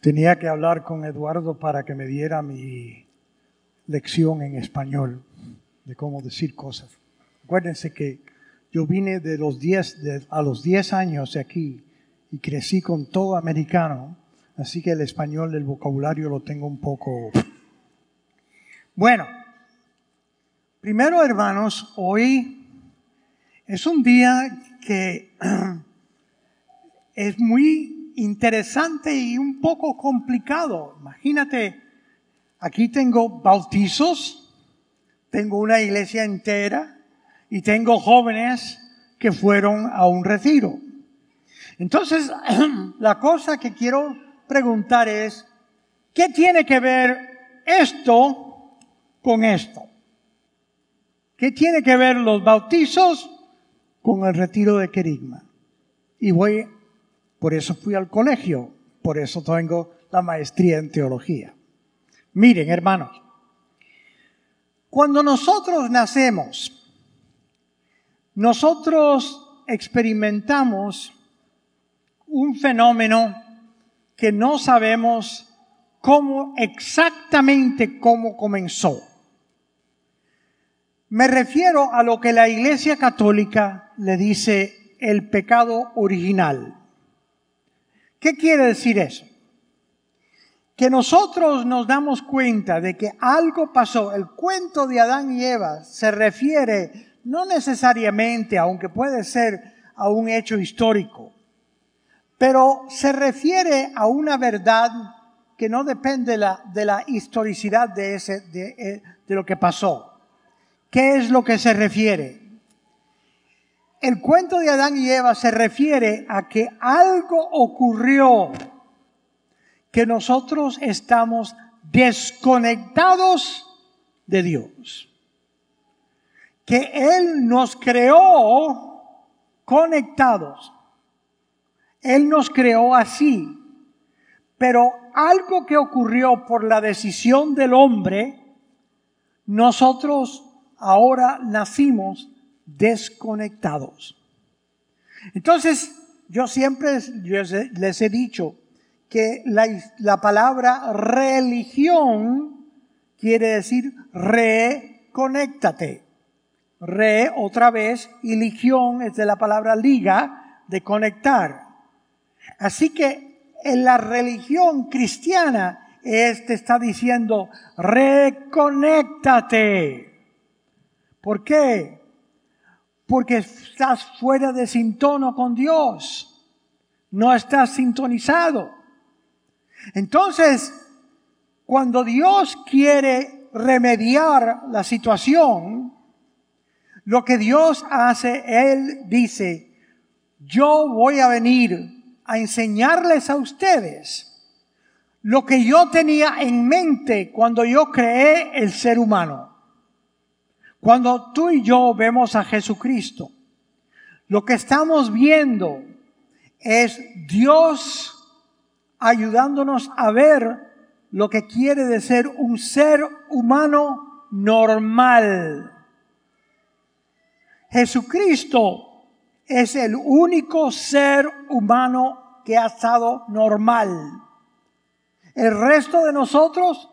Tenía que hablar con Eduardo para que me diera mi lección en español de cómo decir cosas. Acuérdense que yo vine de los 10 a los 10 años de aquí y crecí con todo americano, así que el español, el vocabulario lo tengo un poco... Bueno, primero hermanos, hoy es un día que es muy interesante y un poco complicado. Imagínate, aquí tengo bautizos, tengo una iglesia entera y tengo jóvenes que fueron a un retiro. Entonces, la cosa que quiero preguntar es, ¿qué tiene que ver esto con esto? ¿Qué tiene que ver los bautizos con el retiro de Querigma? Y voy por eso fui al colegio, por eso tengo la maestría en teología. Miren, hermanos, cuando nosotros nacemos, nosotros experimentamos un fenómeno que no sabemos cómo exactamente cómo comenzó. Me refiero a lo que la Iglesia Católica le dice el pecado original. ¿Qué quiere decir eso? Que nosotros nos damos cuenta de que algo pasó. El cuento de Adán y Eva se refiere no necesariamente, aunque puede ser a un hecho histórico, pero se refiere a una verdad que no depende de la, historicidad de, ese, eh, de lo que pasó. ¿Qué es lo que se refiere? El cuento de Adán y Eva se refiere a que algo ocurrió, que nosotros estamos desconectados de Dios. Que Él nos creó conectados. Él nos creó así. Pero algo que ocurrió por la decisión del hombre, nosotros ahora nacimos desconectados. Entonces, yo siempre les he dicho que la, palabra religión quiere decir reconéctate. Re otra vez y ligión es de la palabra liga, de conectar. Así que en la religión cristiana, este está diciendo, reconéctate. ¿Por qué? Porque estás fuera de sintono con Dios. No estás sintonizado. Entonces, cuando Dios quiere remediar la situación, lo que Dios hace, Él dice, yo voy a venir a enseñarles a ustedes lo que yo tenía en mente cuando yo creé el ser humano. Cuando tú y yo vemos a Jesucristo, lo que estamos viendo es Dios ayudándonos a ver lo que quiere de ser un ser humano normal. Jesucristo es el único ser humano que ha estado normal. El resto de nosotros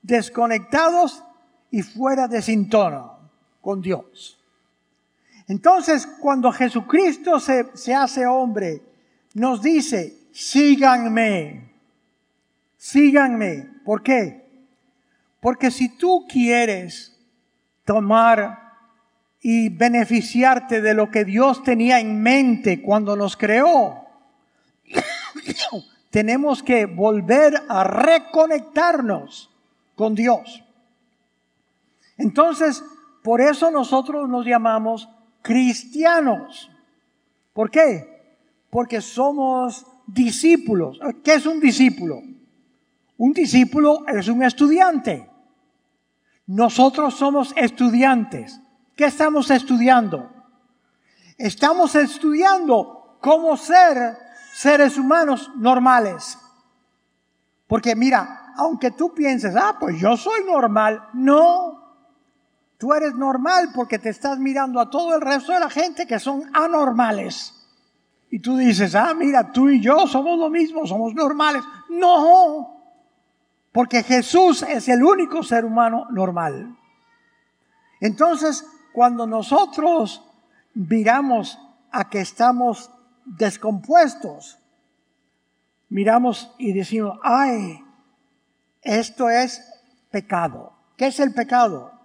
desconectados y fuera de sintono con Dios. Entonces, cuando Jesucristo se, se hace hombre, nos dice, síganme, síganme. ¿Por qué? Porque si tú quieres tomar y beneficiarte de lo que Dios tenía en mente cuando nos creó, tenemos que volver a reconectarnos con Dios. Entonces, por eso nosotros nos llamamos cristianos. ¿Por qué? Porque somos discípulos. ¿Qué es un discípulo? Un discípulo es un estudiante. Nosotros somos estudiantes. ¿Qué estamos estudiando? Estamos estudiando cómo ser seres humanos normales. Porque mira, aunque tú pienses, ah, pues yo soy normal, no, Tú eres normal porque te estás mirando a todo el resto de la gente que son anormales. Y tú dices, ah, mira, tú y yo somos lo mismo, somos normales. No, porque Jesús es el único ser humano normal. Entonces, cuando nosotros miramos a que estamos descompuestos, miramos y decimos, ay, esto es pecado. ¿Qué es el pecado?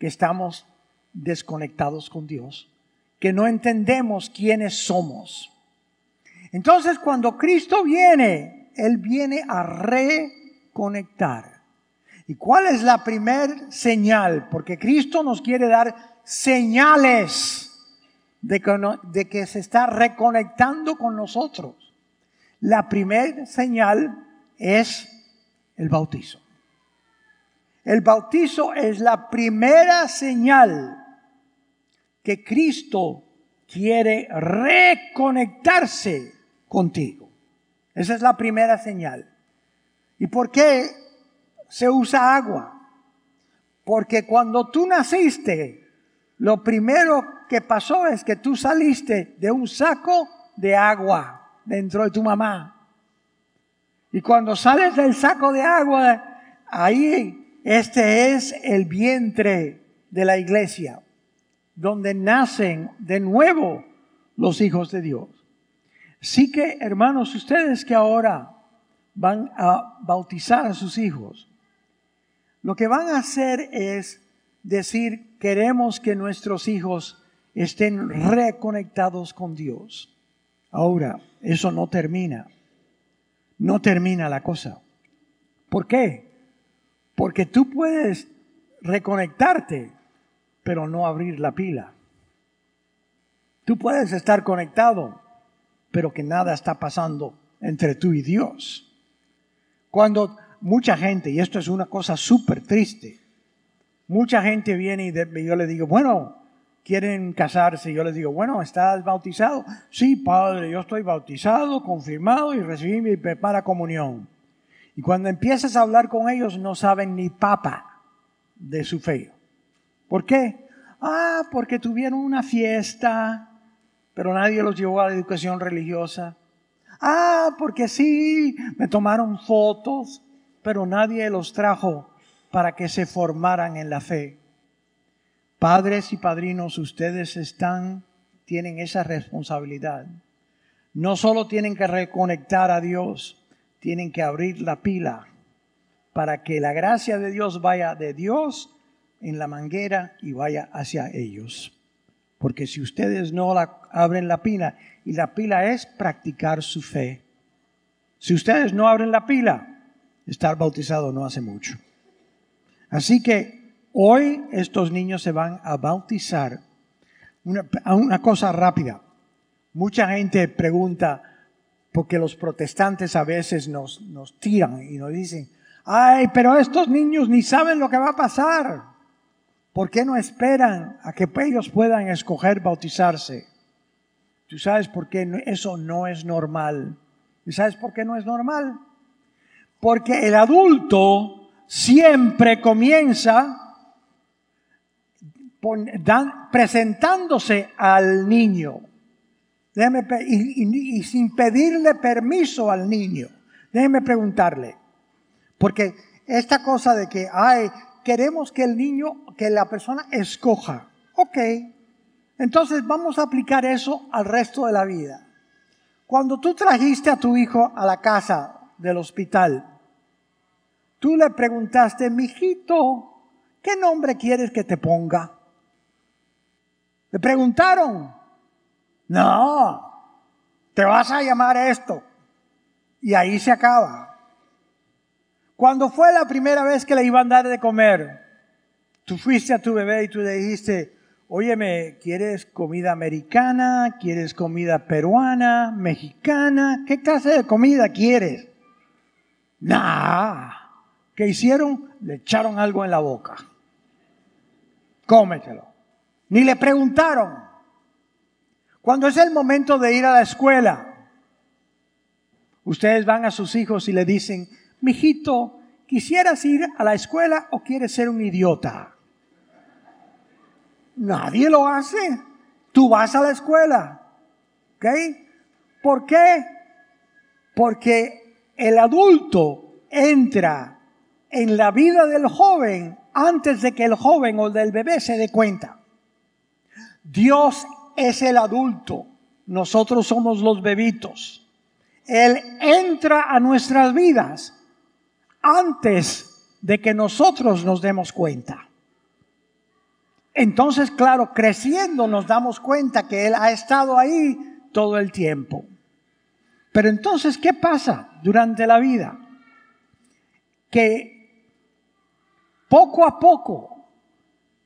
Que estamos desconectados con Dios, que no entendemos quiénes somos. Entonces cuando Cristo viene, Él viene a reconectar. ¿Y cuál es la primer señal? Porque Cristo nos quiere dar señales de que, se está reconectando con nosotros. La primera señal es el bautizo. El bautizo es la primera señal que Cristo quiere reconectarse contigo. Esa es la primera señal. ¿Y por qué se usa agua? Porque cuando tú naciste, lo primero que pasó es que tú saliste de un saco de agua dentro de tu mamá. Y cuando sales del saco de agua, ahí este es el vientre de la iglesia, donde nacen de nuevo los hijos de Dios. Así que, hermanos, ustedes que ahora van a bautizar a sus hijos, lo que van a hacer es decir, queremos que nuestros hijos estén reconectados con Dios. Ahora, eso no termina no termina la cosa. ¿Por qué? Porque tú puedes reconectarte, pero no abrir la pila. Tú puedes estar conectado, pero que nada está pasando entre tú y Dios. Cuando mucha gente, y esto es una cosa súper triste, mucha gente viene y yo le digo, bueno, quieren casarse, yo les digo, bueno, ¿estás bautizado? Sí, padre, yo estoy bautizado, confirmado y recibí mi prepara comunión. Y cuando empiezas a hablar con ellos, no saben ni papa de su fe. ¿Por qué? Ah, porque tuvieron una fiesta, pero nadie los llevó a la educación religiosa. Ah, porque sí, me tomaron fotos, pero nadie los trajo para que se formaran en la fe. Padres y padrinos, ustedes están, tienen esa responsabilidad. No solo tienen que reconectar a Dios, tienen que abrir la pila para que la gracia de Dios vaya de Dios en la manguera y vaya hacia ellos. Porque si ustedes no la, abren la pila, y la pila es practicar su fe. Si ustedes no abren la pila, estar bautizado no hace mucho. Así que Hoy estos niños se van a bautizar. Una, cosa rápida. Mucha gente pregunta, porque los protestantes a veces nos, nos tiran y nos dicen, ay, pero estos niños ni saben lo que va a pasar. ¿Por qué no esperan a que ellos puedan escoger bautizarse? Tú sabes por qué eso no es normal. ¿Y sabes por qué no es normal? Porque el adulto siempre comienza presentándose al niño. Y, sin pedirle permiso al niño. Déjeme preguntarle. Porque esta cosa de que, ay, queremos que el niño, que la persona escoja. Ok. Entonces vamos a aplicar eso al resto de la vida. Cuando tú trajiste a tu hijo a la casa del hospital, tú le preguntaste, mijito, ¿qué nombre quieres que te ponga? Le preguntaron, no, te vas a llamar esto. Y ahí se acaba. Cuando fue la primera vez que le iban a dar de comer, tú fuiste a tu bebé y tú le dijiste, óyeme, ¿quieres comida americana? ¿Quieres comida peruana? ¿Mexicana? ¿Qué clase de comida quieres? Nah. ¿Qué hicieron? Le echaron algo en la boca. Cómetelo. Ni le preguntaron. Cuando es el momento de ir a la escuela, ustedes van a sus hijos y le dicen, mijito, ¿quisieras ir a la escuela o quieres ser un idiota? Nadie lo hace. Tú vas a la escuela. ¿Ok? ¿Por qué? Porque el adulto entra en la vida del joven antes de que el joven o del bebé se dé cuenta. Dios es el adulto, nosotros somos los bebitos. Él entra a nuestras vidas antes de que nosotros nos demos cuenta. Entonces, claro, creciendo nos damos cuenta que Él ha estado ahí todo el tiempo. Pero entonces, ¿qué pasa durante la vida? Que poco a poco,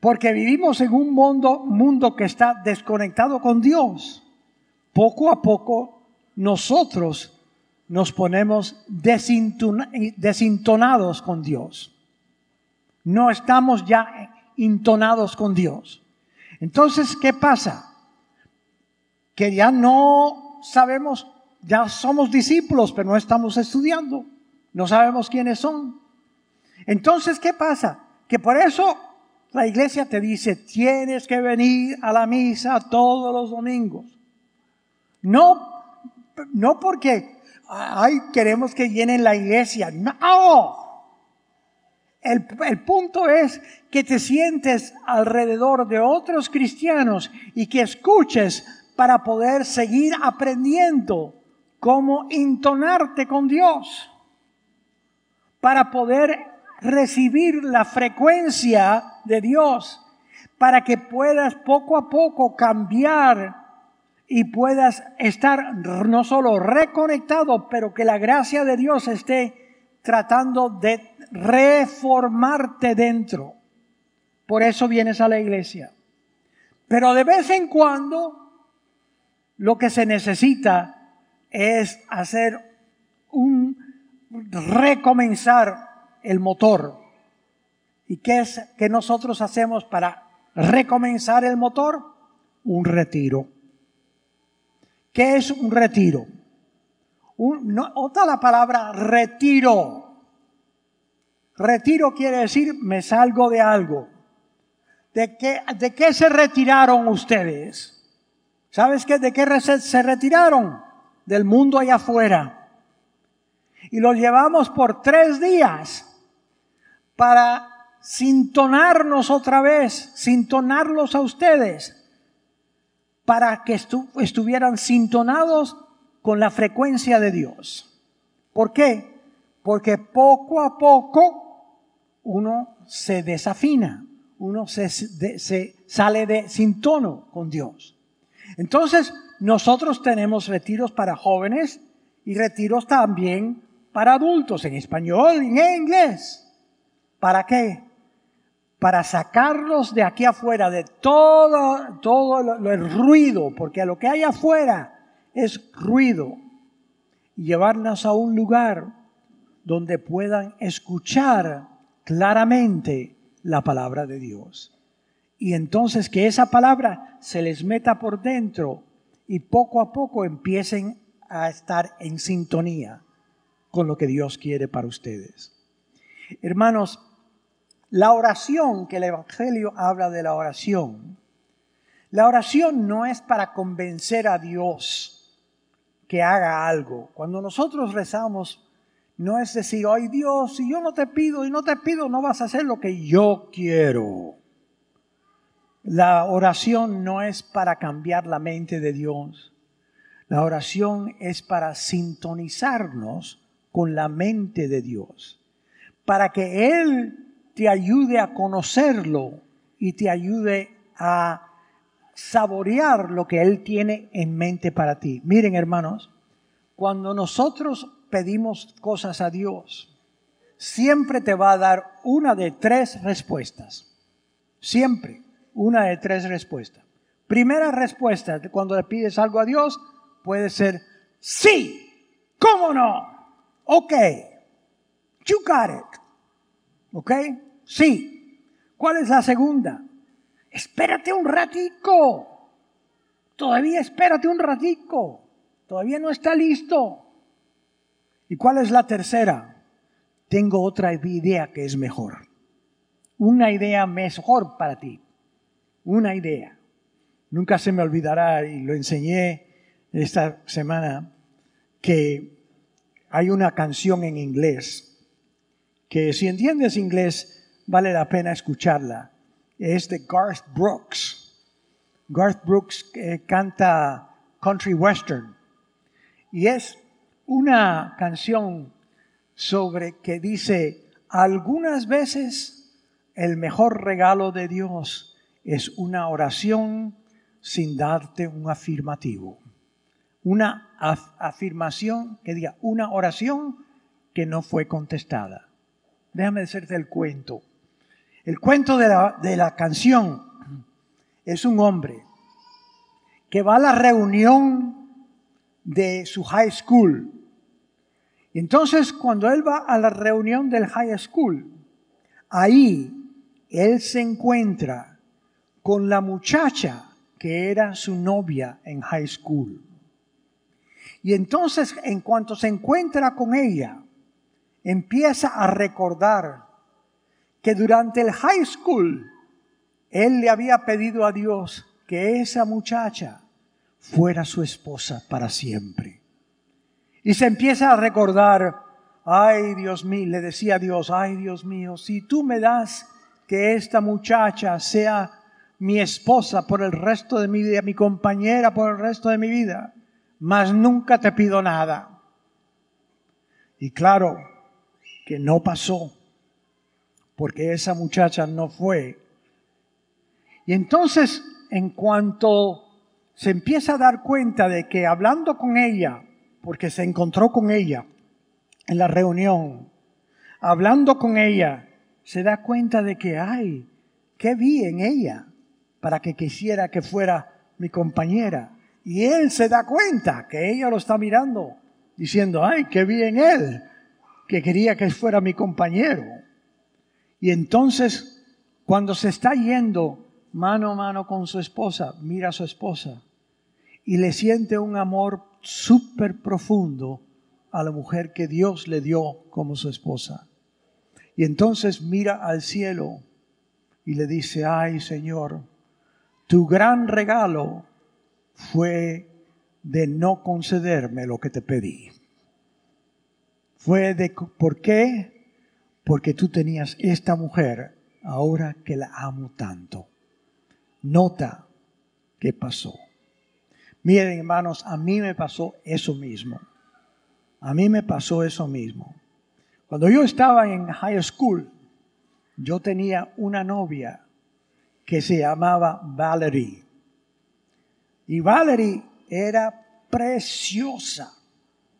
porque vivimos en un mundo, mundo que está desconectado con Dios, poco a poco nosotros nos ponemos desintonados con Dios. No estamos ya intonados con Dios. Entonces, ¿qué pasa? Que ya no sabemos, ya somos discípulos, pero no estamos estudiando. No sabemos quiénes son. Entonces, ¿qué pasa? Que por eso la iglesia te dice, tienes que venir a la misa todos los domingos. No, no porque, ay, queremos que llenen la iglesia. No. El, el, punto es que te sientes alrededor de otros cristianos y que escuches para poder seguir aprendiendo cómo intonarte con Dios, para poder recibir la frecuencia de Dios, para que puedas poco a poco cambiar y puedas estar no solo reconectado, pero que la gracia de Dios esté tratando de reformarte dentro. Por eso vienes a la iglesia. Pero de vez en cuando lo que se necesita es hacer un recomenzar el motor. ¿Y qué es que nosotros hacemos para recomenzar el motor? Un retiro. ¿Qué es un retiro? Un, otra la palabra retiro. Retiro quiere decir me salgo de algo. ¿De qué, de qué se retiraron ustedes? ¿Sabes qué? ¿De qué se retiraron? Del mundo allá afuera. Y los llevamos por tres días para sintonarnos otra vez, sintonarlos a ustedes, para que estuvieran sintonados con la frecuencia de Dios. ¿Por qué? Porque poco a poco uno se desafina, uno se, sale de sin tono con Dios. Entonces, nosotros tenemos retiros para jóvenes y retiros también para adultos en español y en inglés. ¿Para qué? Para sacarlos de aquí afuera, de todo, todo el ruido, porque lo que hay afuera es ruido, y llevarnos a un lugar donde puedan escuchar claramente la palabra de Dios. Y entonces que esa palabra se les meta por dentro y poco a poco empiecen a estar en sintonía con lo que Dios quiere para ustedes. Hermanos, la oración, que el Evangelio habla de la oración, la oración no es para convencer a Dios que haga algo. Cuando nosotros rezamos, no es decir, ay Dios, si yo no te pido y no te pido, no vas a hacer lo que yo quiero. La oración no es para cambiar la mente de Dios. La oración es para sintonizarnos con la mente de Dios, para que Él te ayude a conocerlo y te ayude a saborear lo que Él tiene en mente para ti. Miren hermanos, cuando nosotros pedimos cosas a Dios, siempre te va a dar una de tres respuestas. Siempre una de tres respuestas. Primera respuesta cuando le pides algo a Dios puede ser sí. ¿Cómo no? Ok. You got it. ¿Ok? Sí. ¿Cuál es la segunda? Espérate un ratico. Todavía espérate un ratico. Todavía no está listo. ¿Y cuál es la tercera? Tengo otra idea que es mejor. Una idea mejor para ti. Una idea. Nunca se me olvidará y lo enseñé esta semana que hay una canción en inglés que si entiendes inglés vale la pena escucharla. Es de Garth Brooks. Garth Brooks eh, canta country western y es una canción sobre que dice, algunas veces el mejor regalo de Dios es una oración sin darte un afirmativo. Una afirmación que diga, una oración que no fue contestada. Déjame decirte el cuento. El cuento de la, de la canción es un hombre que va a la reunión de su high school. Y entonces cuando él va a la reunión del high school, ahí él se encuentra con la muchacha que era su novia en high school. Y entonces, en cuanto se encuentra con ella, empieza a recordar que durante el high school, él le había pedido a Dios que esa muchacha fuera su esposa para siempre. Y se empieza a recordar, ay Dios mío, le decía Dios, ay Dios mío, si tú me das que esta muchacha sea mi esposa por el resto de mi vida, mi compañera por el resto de mi vida, mas nunca te pido nada. Y claro que no pasó, porque esa muchacha no fue. Y entonces, en cuanto se empieza a dar cuenta de que hablando con ella, porque se encontró con ella en la reunión, hablando con ella, se da cuenta de que, ay, ¿qué vi en ella? para que quisiera que fuera mi compañera. Y él se da cuenta que ella lo está mirando, diciendo, ay, qué bien él, que quería que fuera mi compañero. Y entonces, cuando se está yendo mano a mano con su esposa, mira a su esposa y le siente un amor súper profundo a la mujer que Dios le dio como su esposa. Y entonces mira al cielo y le dice, ay Señor, tu gran regalo fue de no concederme lo que te pedí. Fue de, ¿por qué? Porque tú tenías esta mujer ahora que la amo tanto. Nota qué pasó. Miren, hermanos, a mí me pasó eso mismo. A mí me pasó eso mismo. Cuando yo estaba en high school, yo tenía una novia que se llamaba Valerie. Y Valerie era preciosa,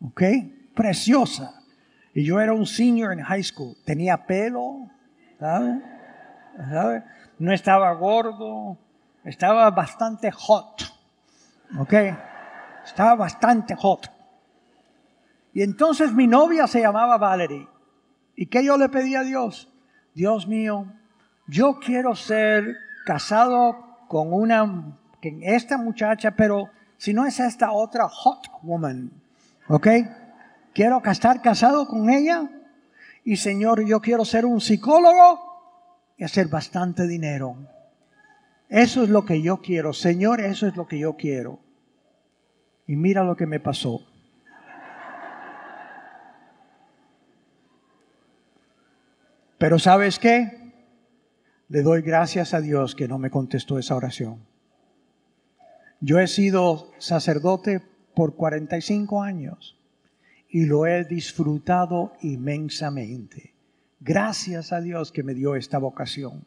¿ok? Preciosa. Y yo era un senior en high school. Tenía pelo, ¿sabes? No estaba gordo, estaba bastante hot, ¿ok? Estaba bastante hot. Y entonces mi novia se llamaba Valerie. ¿Y qué yo le pedí a Dios? Dios mío, yo quiero ser casado con una, esta muchacha, pero si no es esta otra hot woman, ¿ok? Quiero estar casado con ella y Señor, yo quiero ser un psicólogo y hacer bastante dinero. Eso es lo que yo quiero, Señor, eso es lo que yo quiero. Y mira lo que me pasó. Pero ¿sabes qué? Le doy gracias a Dios que no me contestó esa oración. Yo he sido sacerdote por 45 años y lo he disfrutado inmensamente. Gracias a Dios que me dio esta vocación.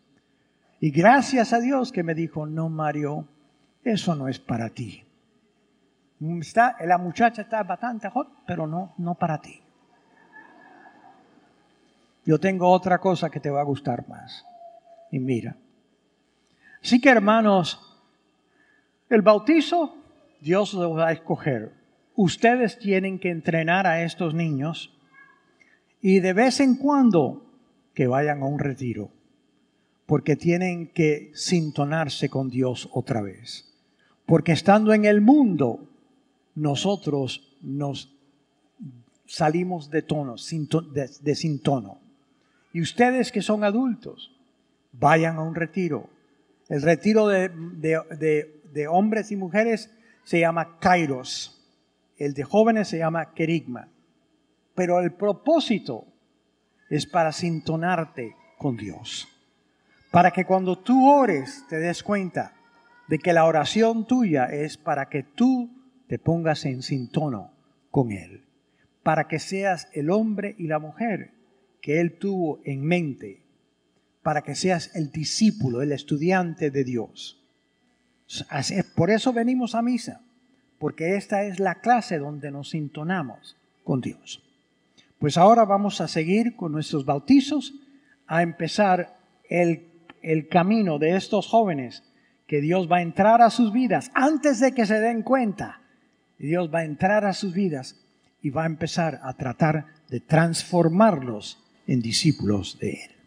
Y gracias a Dios que me dijo, no, Mario, eso no es para ti. Está, la muchacha está bastante hot, pero no, no para ti. Yo tengo otra cosa que te va a gustar más y mira. Así que hermanos, el bautizo Dios lo va a escoger. Ustedes tienen que entrenar a estos niños y de vez en cuando que vayan a un retiro, porque tienen que sintonarse con Dios otra vez. Porque estando en el mundo, nosotros nos salimos de tono, de, de sin tono. Y ustedes que son adultos, vayan a un retiro. El retiro de, hombres y mujeres se llama Kairos. El de jóvenes se llama querigma. Pero el propósito es para sintonarte con Dios. Para que cuando tú ores te des cuenta de que la oración tuya es para que tú te pongas en sintono con Él. Para que seas el hombre y la mujer que Él tuvo en mente. Para que seas el discípulo, el estudiante de Dios. Por eso venimos a misa. Porque esta es la clase donde nos sintonamos con Dios. Pues ahora vamos a seguir con nuestros bautizos, a empezar el, camino de estos jóvenes que Dios va a entrar a sus vidas antes de que se den cuenta. Dios va a entrar a sus vidas y va a empezar a tratar de transformarlos en discípulos de Él.